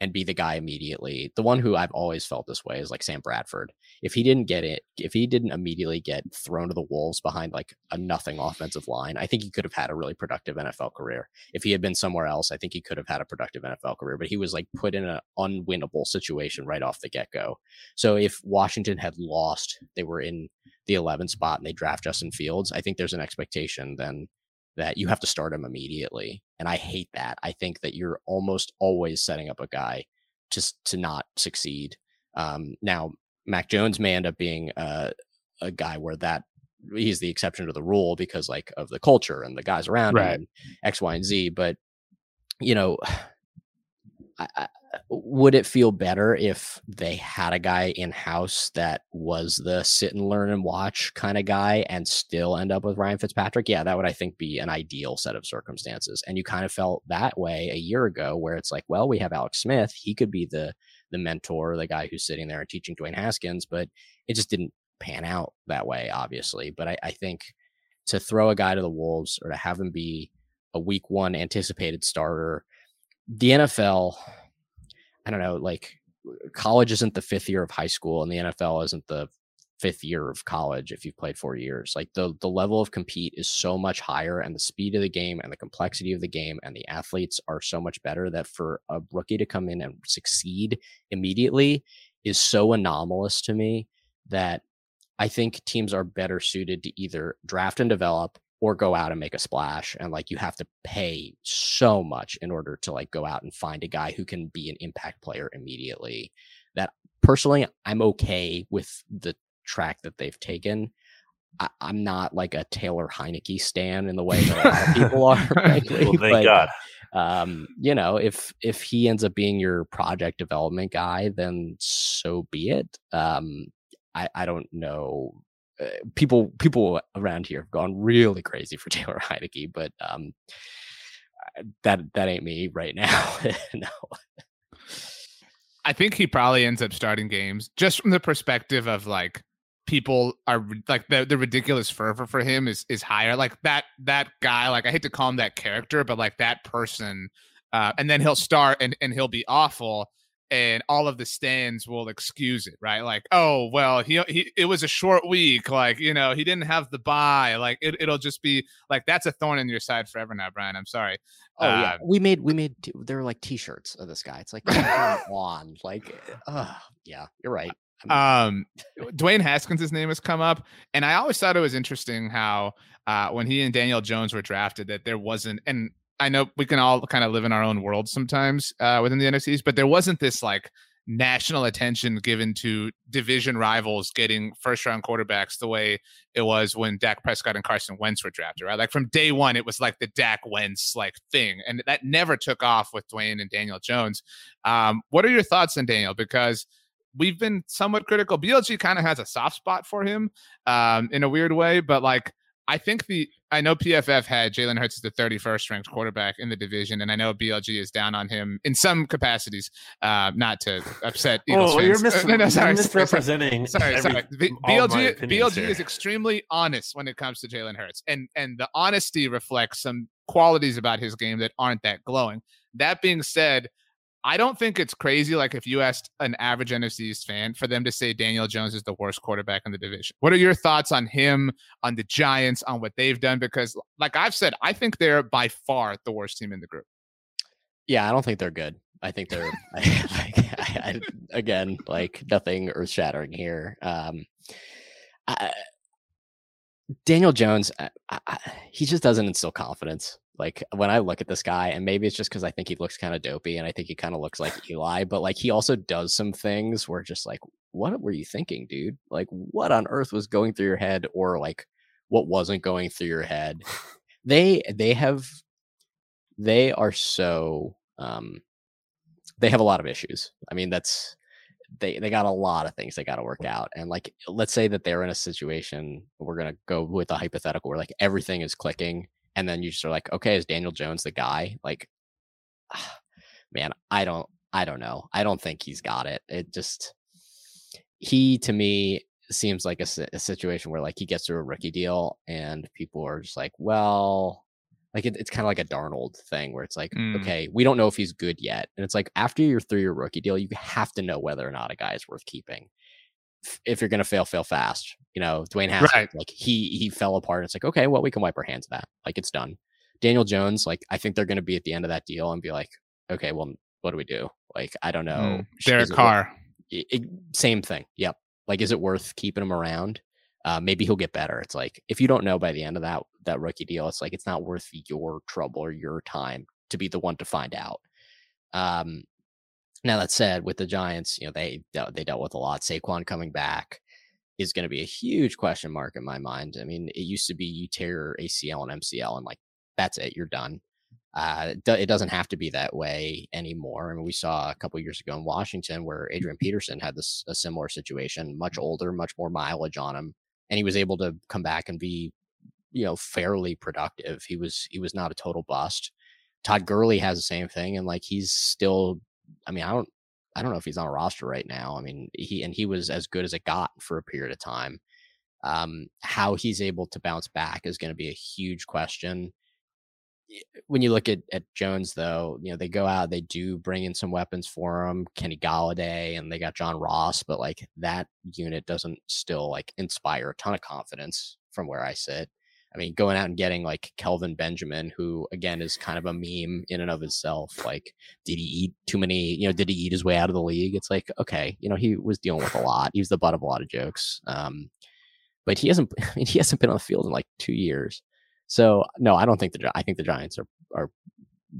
and be the guy immediately. The one who I've always felt this way is like Sam Bradford. If he didn't get it, if he didn't immediately get thrown to the wolves behind like a nothing offensive line, I think he could have had a really productive NFL career. If he had been somewhere else, I think he could have had a productive NFL career, but he was like put in an unwinnable situation right off the get-go. So if Washington had lost, they were in the 11 spot and they draft Justin Fields, I think there's an expectation then that you have to start him immediately. And I hate that. I think that you're almost always setting up a guy to to not succeed. Um, now, Mac Jones may end up being a, a guy where that he's the exception to the rule because like of the culture and the guys around right. him, X, Y, and Z. But you know, I, would it feel better if they had a guy in house that was the sit and learn and watch kind of guy and still end up with Ryan Fitzpatrick? Yeah, that would I think be an ideal set of circumstances. And you kind of felt that way a year ago where it's like, well, we have Alex Smith, he could be the the mentor, the guy who's sitting there and teaching Dwayne Haskins, but it just didn't pan out that way, obviously. But I, I think to throw a guy to the wolves or to have him be a week one anticipated starter, the NFL I don't know, like college isn't the fifth year of high school and the NFL isn't the fifth year of college if you've played four years. Like the the level of compete is so much higher and the speed of the game and the complexity of the game and the athletes are so much better that for a rookie to come in and succeed immediately is so anomalous to me that I think teams are better suited to either draft and develop or go out and make a splash and like you have to pay so much in order to like go out and find a guy who can be an impact player immediately that personally i'm okay with the track that they've taken I, am not like a Taylor Heinicke stan in the way that a lot of people are. Frankly, well, thank but, God. Um, you know, if if he ends up being your project development guy, then so be it. Um, I I don't know. Uh, people people around here have gone really crazy for Taylor Heinicke, but um, that that ain't me right now. no. I think he probably ends up starting games just from the perspective of like people are like the, the ridiculous fervor for him is is higher. Like that that guy, like I hate to call him that character, but like that person, uh, and then he'll start and, and he'll be awful and all of the stands will excuse it, right? Like, oh well, he he it was a short week, like you know he didn't have the bye, like it, it'll just be like that's a thorn in your side forever now, Bryan. I'm sorry. Oh uh, yeah, we made we made there were like T-shirts of this guy. It's like on, like, uh, yeah, you're right. um, Dwayne Haskins' name has come up, and I always thought it was interesting how uh, when he and Daniel Jones were drafted, that there wasn't and I know we can all kind of live in our own world sometimes uh, within the NFCs, but there wasn't this like national attention given to division rivals getting first round quarterbacks the way it was when Dak Prescott and Carson Wentz were drafted, right? Like from day one, it was like the Dak Wentz like thing. And that never took off with Dwayne and Daniel Jones. Um, what are your thoughts on Daniel? Because we've been somewhat critical. BLG kind of has a soft spot for him um, in a weird way, but like I think the I know PFF had Jalen Hurts as the 31st ranked quarterback in the division, and I know BLG is down on him in some capacities. Uh, not to upset Eagles oh, fans. You're, mis- no, no, sorry, you're misrepresenting. Sorry, sorry. sorry. BLG BLG here. is extremely honest when it comes to Jalen Hurts, and and the honesty reflects some qualities about his game that aren't that glowing. That being said, I don't think it's crazy. Like if you asked an average NFC East fan for them to say Daniel Jones is the worst quarterback in the division. What are your thoughts on him, on the Giants, on what they've done? Because, like I've said, I think they're by far the worst team in the group. Yeah, I don't think they're good. I think they're I, I, again like nothing earth shattering here. Um, Daniel Jones, he just doesn't instill confidence. Like when I look at this guy, and maybe it's just because I think he looks kind of dopey and I think he kind of looks like Eli, but like he also does some things where just like, what were you thinking, dude? Like, what on earth was going through your head, or like what wasn't going through your head? They they have they are so um they have a lot of issues. I mean, that's they they got a lot of things they got to work out. And like, let's say that they're in a situation. We're gonna go with a hypothetical where like everything is clicking and then you just are like, okay, is Daniel Jones the guy? Like, man, I don't, I don't know. I don't think he's got it. It just, he to me seems like a, a situation where like he gets through a rookie deal and people are just like, well, like it, it's kind of like a Darnold thing where it's like, mm. okay, we don't know if he's good yet. And it's like after you're through your rookie deal, you have to know whether or not a guy is worth keeping if you're gonna fail, fail fast. You know, Dwayne Haskins, right. like he he fell apart. It's like, okay, well, we can wipe our hands of that. Like it's done. Daniel Jones, like I think they're gonna be at the end of that deal and be like, okay, well, what do we do? Like, I don't know. Mm, Derek Carr. It, it, same thing. Yep. Like, is it worth keeping him around? Uh, maybe he'll get better. It's like if you don't know by the end of that that rookie deal, it's like it's not worth your trouble or your time to be the one to find out. Um, now that said, with the Giants, you know they they dealt with a lot. Saquon coming back is going to be a huge question mark in my mind. I mean, it used to be you tear ACL and MCL and like that's it, you're done. Uh, it doesn't have to be that way anymore. I mean, we saw a couple years ago in Washington where Adrian Peterson had this a similar situation, much older, much more mileage on him, and he was able to come back and be, you know, fairly productive. He was he was not a total bust. Todd Gurley has the same thing, and like he's still I mean, I don't I don't know if he's on a roster right now. I mean, he and he was as good as it got for a period of time. Um, how he's able to bounce back is going to be a huge question. When you look at, at Jones, though, you know, they go out, they do bring in some weapons for him, Kenny Golladay, and they got John Ross, but like that unit doesn't still like inspire a ton of confidence from where I sit. I mean, going out and getting like Kelvin Benjamin, who again is kind of a meme in and of itself. Like, did he eat too many? You know, did he eat his way out of the league? It's like, okay, you know, he was dealing with a lot. He was the butt of a lot of jokes. Um, but he hasn't. I mean, he hasn't been on the field in like two years. So no, I don't think the. I think the Giants are are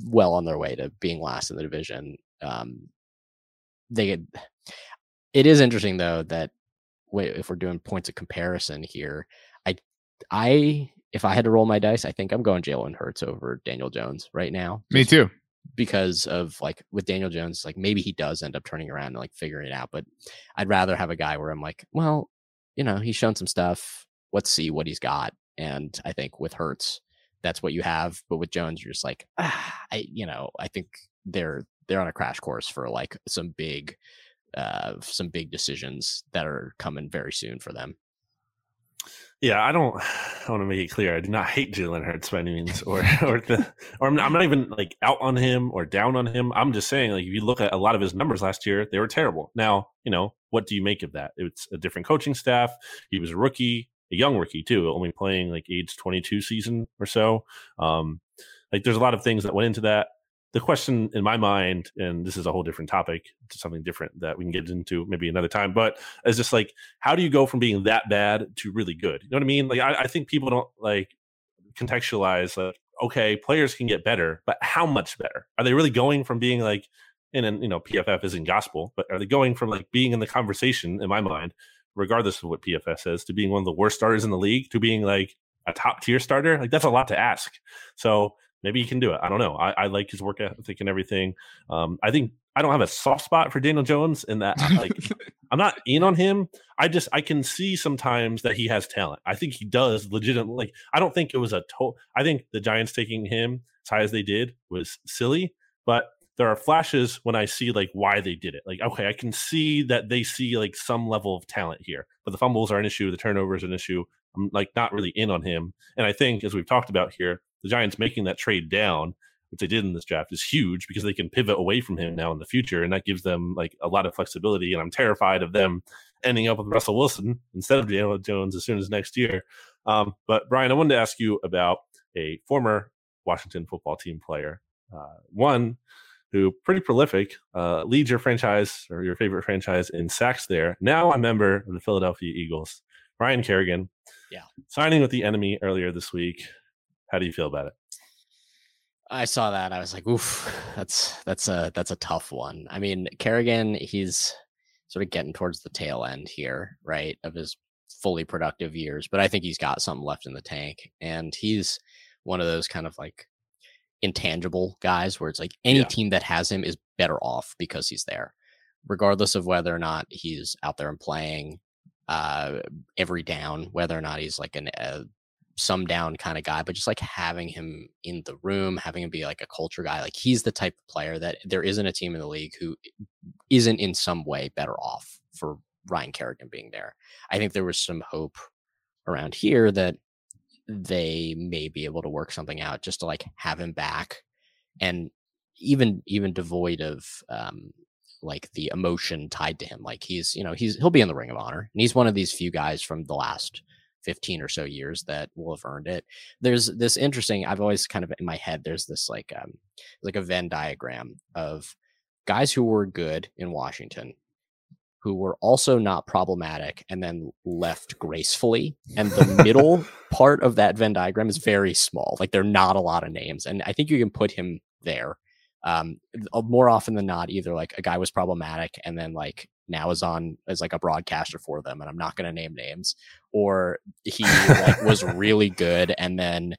well on their way to being last in the division. Um, they. It is interesting though that if we're doing points of comparison here, I, I, if I had to roll my dice, I think I'm going Jalen Hurts over Daniel Jones right now. Me too. Because of like with Daniel Jones, like maybe he does end up turning around and like figuring it out, but I'd rather have a guy where I'm like, well, you know, he's shown some stuff. Let's see what he's got. And I think with Hurts, that's what you have. But with Jones, you're just like, ah, I, you know, I think they're they're on a crash course for like some big, uh, some big decisions that are coming very soon for them. Yeah, I don't. I want to make it clear. I do not hate Jalen Hurts by any means, or or the, or I'm, I'm not even like out on him or down on him. I'm just saying, like, if you look at a lot of his numbers last year, they were terrible. Now, you know, what do you make of that? It's a different coaching staff. He was a rookie a young rookie too, only playing like age 22 season or so. Um, like there's a lot of things that went into that. The question in my mind, and this is a whole different topic, to something different that we can get into maybe another time, but is just like, how do you go from being that bad to really good? You know what I mean? Like, I, I think people don't like contextualize like, okay, players can get better, but how much better? Are they really going from being like, and then you know, PFF isn't gospel, but are they going from like being in the conversation in my mind regardless of what PFF says, to being one of the worst starters in the league to being like a top tier starter. Like that's a lot to ask. So maybe he can do it. I don't know. I, I like his work ethic and everything. Um, I think I don't have a soft spot for Daniel Jones in that like I'm not in on him. I just I can see sometimes that he has talent. I think he does legitimately. Like I don't think it was a total. I think the Giants taking him as high as they did was silly, but there are flashes when I see like why they did it. Like, okay, I can see that they see like some level of talent here, but the fumbles are an issue, the turnovers are an issue. I'm like not really in on him. And I think, as we've talked about here, the Giants making that trade down, which they did in this draft, is huge because they can pivot away from him now in the future, and that gives them like a lot of flexibility. And I'm terrified of them ending up with Russell Wilson instead of Daniel Jones as soon as next year. Um, but Bryan, I wanted to ask you about a former Washington football team player. Uh, one who pretty prolific, uh, leads your franchise or your favorite franchise in sacks there. Now a member of the Philadelphia Eagles, Ryan Kerrigan. Yeah. Signing with the enemy earlier this week. How do you feel about it? I saw that. I was like, oof, that's that's a that's a tough one. I mean, Kerrigan, he's sort of getting towards the tail end here, right, of his fully productive years, but I think he's got something left in the tank. And he's one of those kind of like intangible guys where it's like any yeah. team that has him is better off because he's there, regardless of whether or not he's out there and playing uh, every down, whether or not he's like an uh, some down kind of guy, but just like having him in the room, having him be like a culture guy, like he's the type of player that there isn't a team in the league who isn't in some way better off for Ryan Kerrigan being there. I think there was some hope around here that they may be able to work something out just to like have him back and even even devoid of um like the emotion tied to him like he's you know he's he'll be in the ring of honor and he's one of these few guys from the last 15 or so years that will have earned it there's this interesting i've always kind of in my head there's this like um like a venn diagram of guys who were good in washington who were also not problematic and then left gracefully. And the middle part of that Venn diagram is very small. Like there are not a lot of names. And I think you can put him there. Um, more often than not, either like a guy was problematic and then like now is on as like a broadcaster for them, and I'm not going to name names, or he like was really good and then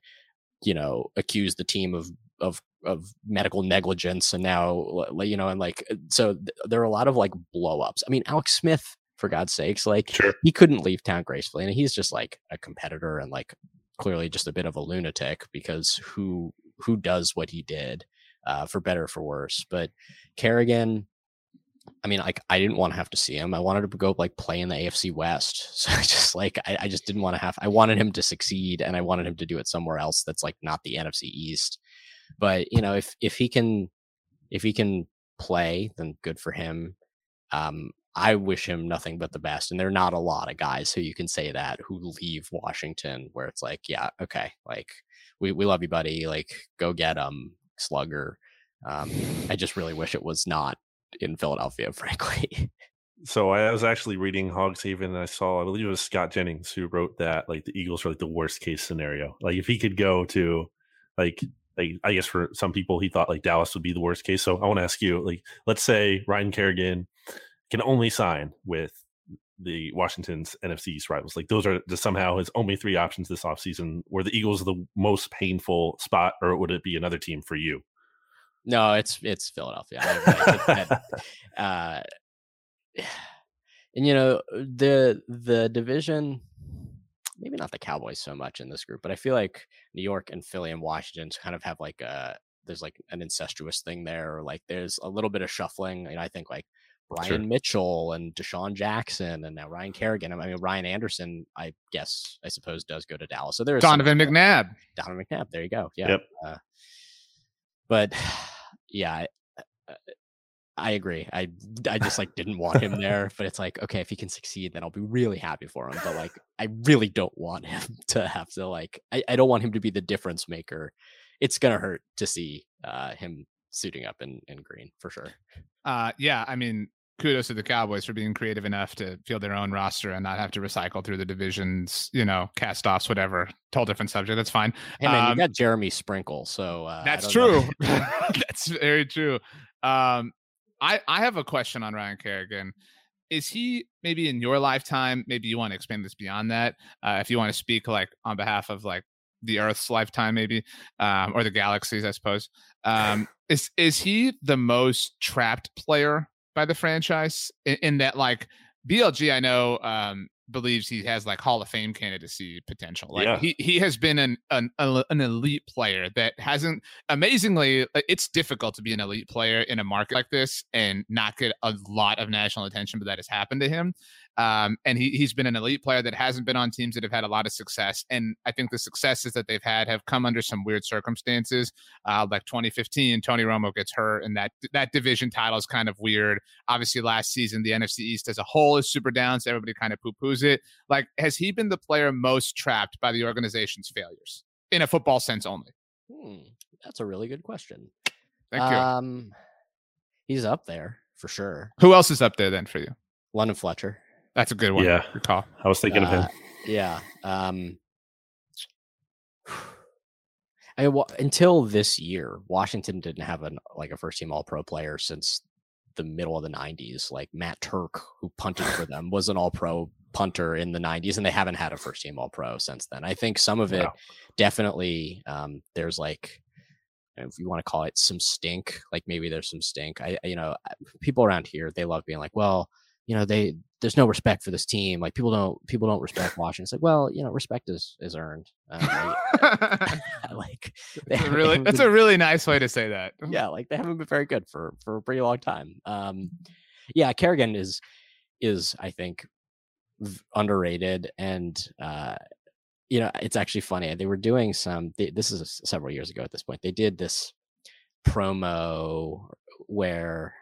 you know accused the team of of of medical negligence and now you know and like uh, so th- there are a lot of like blow ups i mean alex smith for god's sakes like sure. he couldn't leave town gracefully and he's just like a competitor and like clearly just a bit of a lunatic because who who does what he did uh, for better for worse but kerrigan I mean, like I didn't want to have to see him. I wanted to go like play in the AFC West. So I just like I, I, just didn't want to have. I wanted him to succeed, and I wanted him to do it somewhere else that's like not the NFC East. But you know, if if he can if he can play, then good for him. Um, I wish him nothing but the best. And there are not a lot of guys who you can say that who leave Washington where it's like, yeah, okay, like we, we love you, buddy. Like go get him, slugger. Um, I just really wish it was not in Philadelphia, frankly. So I was actually reading Hogs Haven and I saw, I believe it was Scott Jennings who wrote that like the Eagles are like the worst case scenario. Like if he could go to like like I guess for some people he thought like Dallas would be the worst case. So I want to ask you, like, let's say Ryan Kerrigan can only sign with the Washington's NFC East rivals. Like those are just somehow his only three options this offseason. Were the Eagles the most painful spot, or would it be another team for you? No, it's it's Philadelphia. I, I uh, and you know the the division, maybe not the Cowboys so much in this group, but I feel like New York and Philly and Washington kind of have like a there's like an incestuous thing there, or like there's a little bit of shuffling. And I think like Brian sure. Mitchell and DeSean Jackson and now Ryan Kerrigan. I mean, Ryan Anderson, I guess, I suppose, does go to Dallas. So there's Donovan some, McNabb. Donovan McNabb. There you go. Yeah. Yep. Uh, but yeah, I, uh, I agree. I I just like didn't want him there, but it's like okay, if he can succeed, then I'll be really happy for him. But like, I really don't want him to have to like. I, I don't want him to be the difference maker. It's gonna hurt to see uh, him suiting up in in green for sure. Uh, yeah, I mean, kudos to the Cowboys for being creative enough to field their own roster and not have to recycle through the divisions, you know, cast offs, whatever. Total different subject. That's fine. Hey man, um, you got Jeremy Sprinkle, so uh, that's true. that's very true. Um, I I have a question on Ryan Kerrigan. Is he maybe in your lifetime? Maybe you want to expand this beyond that. Uh, if you want to speak like on behalf of like the Earth's lifetime, maybe, um, or the galaxies, I suppose. Um, is is he the most trapped player by the franchise in, in that like BLG? I know um, believes he has like Hall of Fame candidacy potential. Like yeah. he he has been an, an an elite player that hasn't amazingly it's difficult to be an elite player in a market like this and not get a lot of national attention, but that has happened to him. Um, and he, he's been an elite player that hasn't been on teams that have had a lot of success. And I think the successes that they've had have come under some weird circumstances. Uh, like 2015, Tony Romo gets hurt, and that that division title is kind of weird. Obviously, last season, the NFC East as a whole is super down, so everybody kind of poo poos it. Like, has he been the player most trapped by the organization's failures in a football sense only? Hmm, that's a really good question. Thank you. Um, he's up there for sure. Who else is up there then for you? London Fletcher. That's a good one. Yeah, good call. I was thinking uh, of him. Uh, yeah. Um, I mean, until this year, Washington didn't have an like a first team All Pro player since the middle of the '90s. Like Matt Turk, who punted for them, was an All Pro punter in the '90s, and they haven't had a first team All Pro since then. I think some of it wow. definitely um, there's like if you want to call it some stink, like maybe there's some stink. I, you know, people around here they love being like, well, you know, they there's no respect for this team. Like people don't people don't respect Washington. It's like, well, you know, respect is is earned. Um, like that's a really that's been, a really nice way to say that. Yeah, like they haven't been very good for for a pretty long time. Um, yeah, Kerrigan is is I think underrated and uh you know it's actually funny they were doing some they, this is several years ago at this point they did this promo where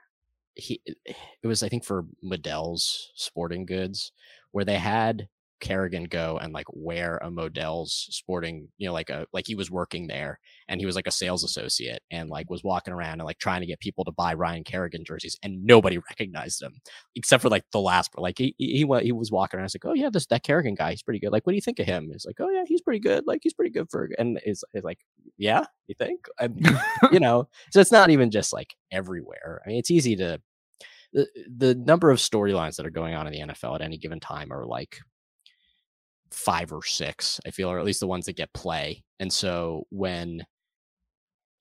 he it was I think for Modell's Sporting Goods where they had Kerrigan go and like wear a Modell's sporting, you know, like a like he was working there and he was like a sales associate and like was walking around and like trying to get people to buy Ryan Kerrigan jerseys and nobody recognized him except for like the last like he he, he, was walking around. It's like, oh yeah, this that Kerrigan guy, he's pretty good. Like, what do you think of him? He's like, oh yeah, he's pretty good. Like, he's pretty good for and is like, yeah, you think? And, you know, so it's not even just like everywhere. I mean, it's easy to the the number of storylines that are going on in the NFL at any given time are like five or six, I feel, or at least the ones that get play. And so when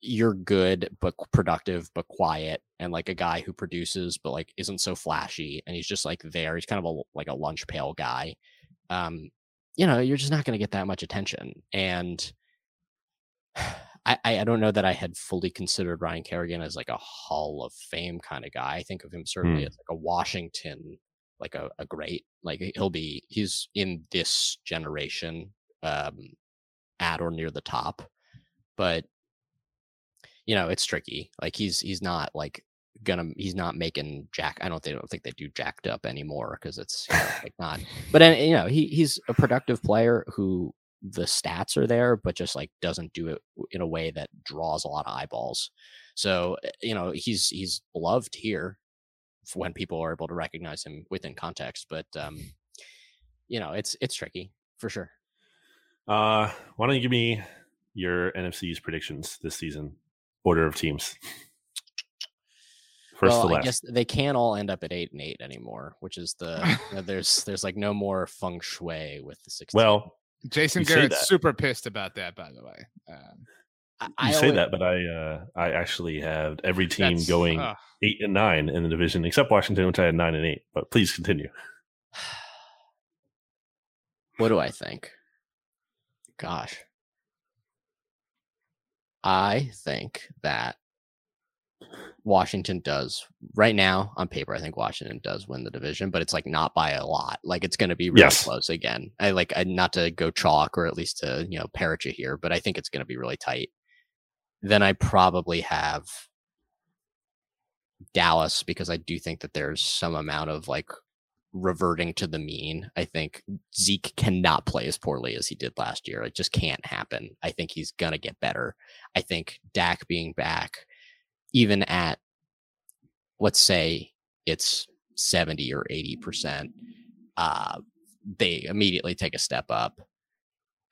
you're good but productive but quiet and like a guy who produces but like isn't so flashy and he's just like there he's kind of a like a lunch pail guy um you know you're just not going to get that much attention and I, I don't know that I had fully considered Ryan Kerrigan as like a Hall of Fame kind of guy. I think of him certainly mm. as like a Washington, like a, a great, like he'll be, he's in this generation, um, at or near the top, but you know, it's tricky. Like he's, he's not like gonna, he's not making jack. I don't, they don't think they do jacked up anymore because it's you know, like not, but you know, he, he's a productive player who the stats are there, but just like doesn't do it in a way that draws a lot of eyeballs. So eh, you know he's he's beloved here when people are able to recognize him within context, but um, you know it's it's tricky for sure. Uh, why don't you give me your NFC's predictions this season? Order of teams. First well, to I guess they can't all end up at eight and eight anymore, which is the you know, there's there's like no more feng shui with the six. Well, Jason You Garrett's super pissed about that, by the way. Um, I, you I say always- that, but I uh, I actually have every team going ugh. eight and nine in the division, except Washington, which I had nine and eight. But please continue. what do I think? Gosh. I think that Washington does right now on paper. I think Washington does win the division, but it's like not by a lot. Like it's going to be really Yes. close again. I like I, not to go chalk or at least to you know you here, but I think it's going to be really tight. Then I probably have Dallas because I do think that there's some amount of like reverting to the mean. I think Zeke cannot play as poorly as he did last year. It just can't happen. I think he's gonna get better. I think Dak being back, even at let's say it's 70 or 80 percent, uh, they immediately take a step up.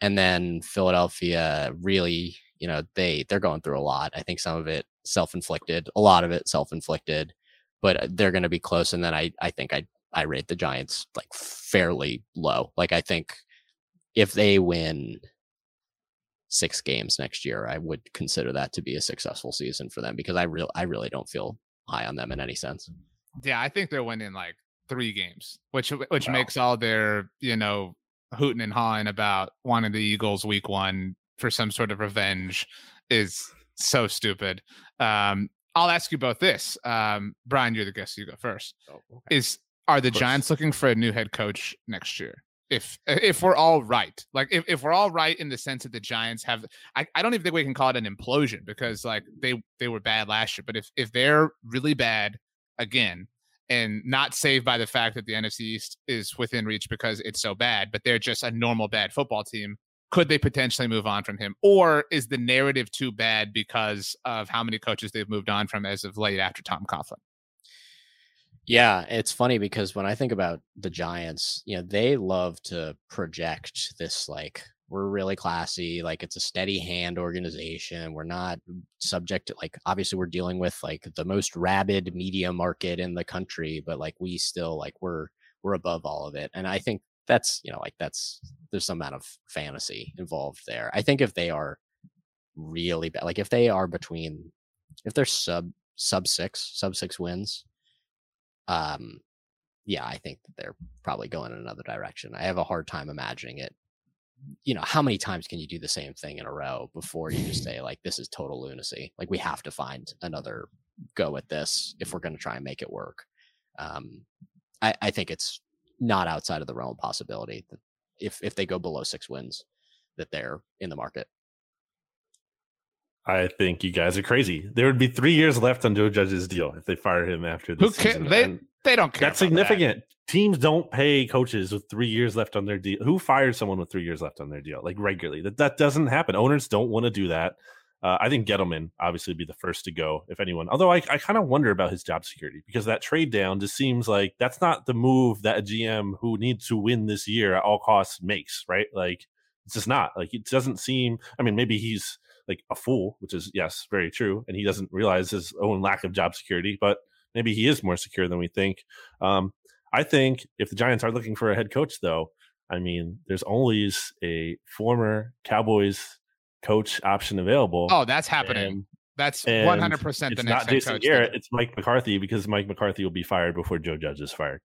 And then Philadelphia really, you know, they they're going through a lot. I think some of it self-inflicted, a lot of it self-inflicted, but uh, they're going to be close. And then I I think I I rate the Giants like fairly low. Like I think if they win six games next year, I would consider that to be a successful season for them because I real I really don't feel high on them in any sense. Yeah, I think they're winning like three games, which which Wow. makes all their you know hooting and hawing about wanting the Eagles week one for some sort of revenge is so stupid. Um, I'll ask you both this, um, Bryan. You're the guest. You go first. Is are the. Giants looking for a new head coach next year? If if we're all right, like if, if we're all right in the sense that the Giants have, I, I don't even think we can call it an implosion because like they they were bad last year. But if if they're really bad again and not saved by the fact that the NFC East is within reach because it's so bad, but they're just a normal bad football team. Could they potentially move on from him, or is the narrative too bad because of how many coaches they've moved on from as of late after Tom Coughlin? Yeah, it's funny because when I think about the Giants, you know, they love to project this like we're really classy, like it's a steady hand organization. We're not subject to like obviously we're dealing with like the most rabid media market in the country, but like we still like we're we're above all of it. And I think that's, you know, like that's there's some amount of fantasy involved there. I think if they are really bad, like if they are between if they're sub sub 6, sub 6 wins, um yeah i think that they're probably going in another direction. I have a hard time imagining it. You know how many times can you do the same thing in a row before you just say like this is total lunacy. Like we have to find another go at this if we're going to try and make it work. Um i i think it's not outside of the realm of possibility that if if they go below six wins that they're in the market I think you guys are crazy. There would be three years left on Joe Judge's deal if they fire him after Who this ca- season. they- They don't care. that's about that. significant. Teams don't pay coaches with three years left on their deal. Who fires someone with three years left on their deal? Like regularly, that that doesn't happen. Owners don't want to do that. Uh, I think Gettleman obviously would be the first to go, if anyone. Although I, I kind of wonder about his job security because that trade down just seems like that's not the move that a GM who needs to win this year at all costs makes, right? Like it's just not. Like it doesn't seem. I mean, maybe he's like a fool, which is yes, very true, and he doesn't realize his own lack of job security. But maybe he is more secure than we think. Um, I think if the Giants are looking for a head coach, though, I mean, there's always a former Cowboys coach option available. Oh, that's happening. and that's one hundred percent the it's next not head Jason coach. Garrett, it's Mike McCarthy because Mike McCarthy will be fired before Joe Judge is fired.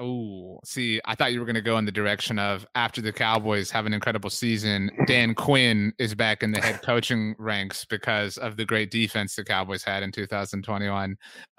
Oh, see, I thought you were going to go in the direction of after the Cowboys have an incredible season, Dan Quinn is back in the head coaching ranks because of the great defense the Cowboys had in 2021.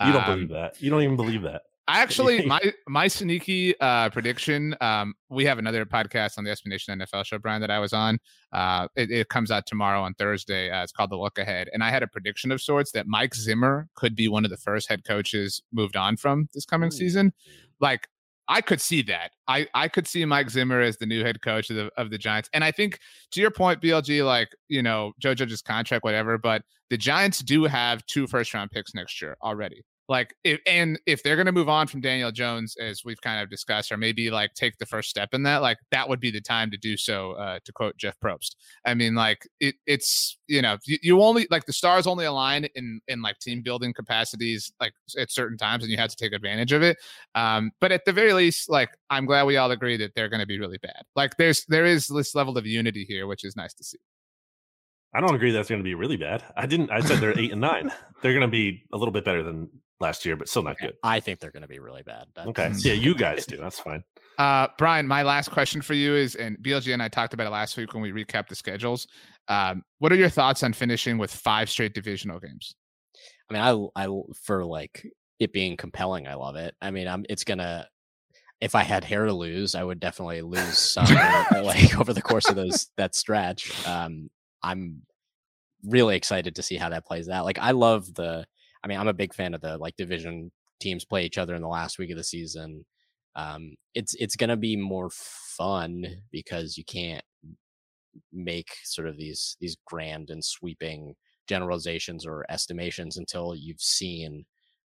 You don't Um, believe that. You don't even believe that. I actually my my sneaky uh prediction. Um, we have another podcast on the SB Nation NFL show, Bryan, that I was on. Uh, it, it comes out tomorrow on Thursday. Uh, it's called The Look Ahead, and I had a prediction of sorts that Mike Zimmer could be one of the first head coaches moved on from this coming season. Like I could see that. I I could see Mike Zimmer as the new head coach of the of the Giants, and I think to your point, BLG, like you know Judge's contract, whatever, but the Giants do have two first round picks next year already. Like, if, and if they're going to move on from Daniel Jones, as we've kind of discussed, or maybe like take the first step in that, like that would be the time to do so. Uh, to quote Jeff Probst, I mean, like it, it's you know, you, you only like the stars only align in in like team building capacities, like at certain times, and you have to take advantage of it. Um, but at the very least, like I'm glad we all agree that they're going to be really bad. Like there's there is this level of unity here, which is nice to see. I don't agree that's going to be really bad. I didn't. I said they're eight and nine. They're going to be a little bit better than last year, but still not good. I think they're going to be really bad. That's, okay, yeah, you guys do. That's fine. Uh, Bryan, my last question for you is, and BLG and I talked about it last week when we recapped the schedules. Um, what are your thoughts on finishing with five straight divisional games? I mean, I, I for like it being compelling, I love it. I mean, I'm it's gonna. If I had hair to lose, I would definitely lose some like over the course of those that stretch. Um, I'm really excited to see how that plays out. Like I love the I mean, I'm a big fan of the like division teams play each other in the last week of the season. Um it's it's to be more fun because you can't make sort of these these grand and sweeping generalizations or estimations until you've seen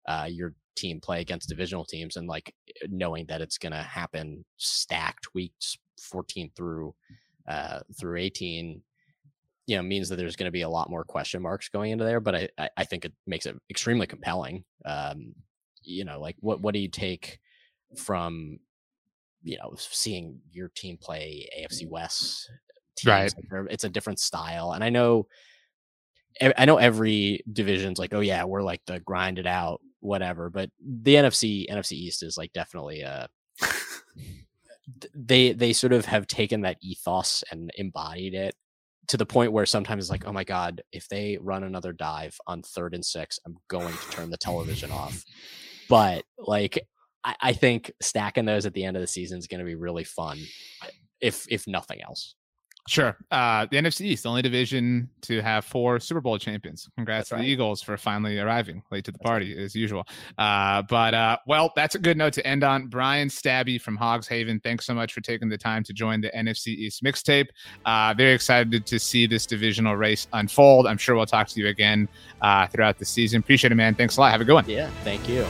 uh, your team play against divisional teams and like knowing that it's going to happen stacked weeks 14 through uh, through 18 you know means that there's going to be a lot more question marks going into there but i i think it makes it extremely compelling um you know like what what do you take from you know seeing your team play afc west teams? right it's a different style and i know i know every division's like oh yeah we're like the grinded out whatever but the nfc nfc east is like definitely uh they they sort of have taken that ethos and embodied it to the point where sometimes it's like, oh my God, if they run another dive on third and six, I'm going to turn the television off. But like, I, I think stacking those at the end of the season is going to be really fun, if if nothing else. Sure. Uh, the NFC East, the only division to have four Super Bowl champions. Congrats that's to right. the Eagles for finally arriving late to the party, as usual. Uh, but, uh, well, that's a good note to end on. Bryan Stabbe from Hogs Haven, thanks so much for taking the time to join the NFC East mixtape. Uh, very excited to see this divisional race unfold. I'm sure we'll talk to you again uh, throughout the season. Appreciate it, man. Thanks a lot. Have a good one. Yeah, thank you.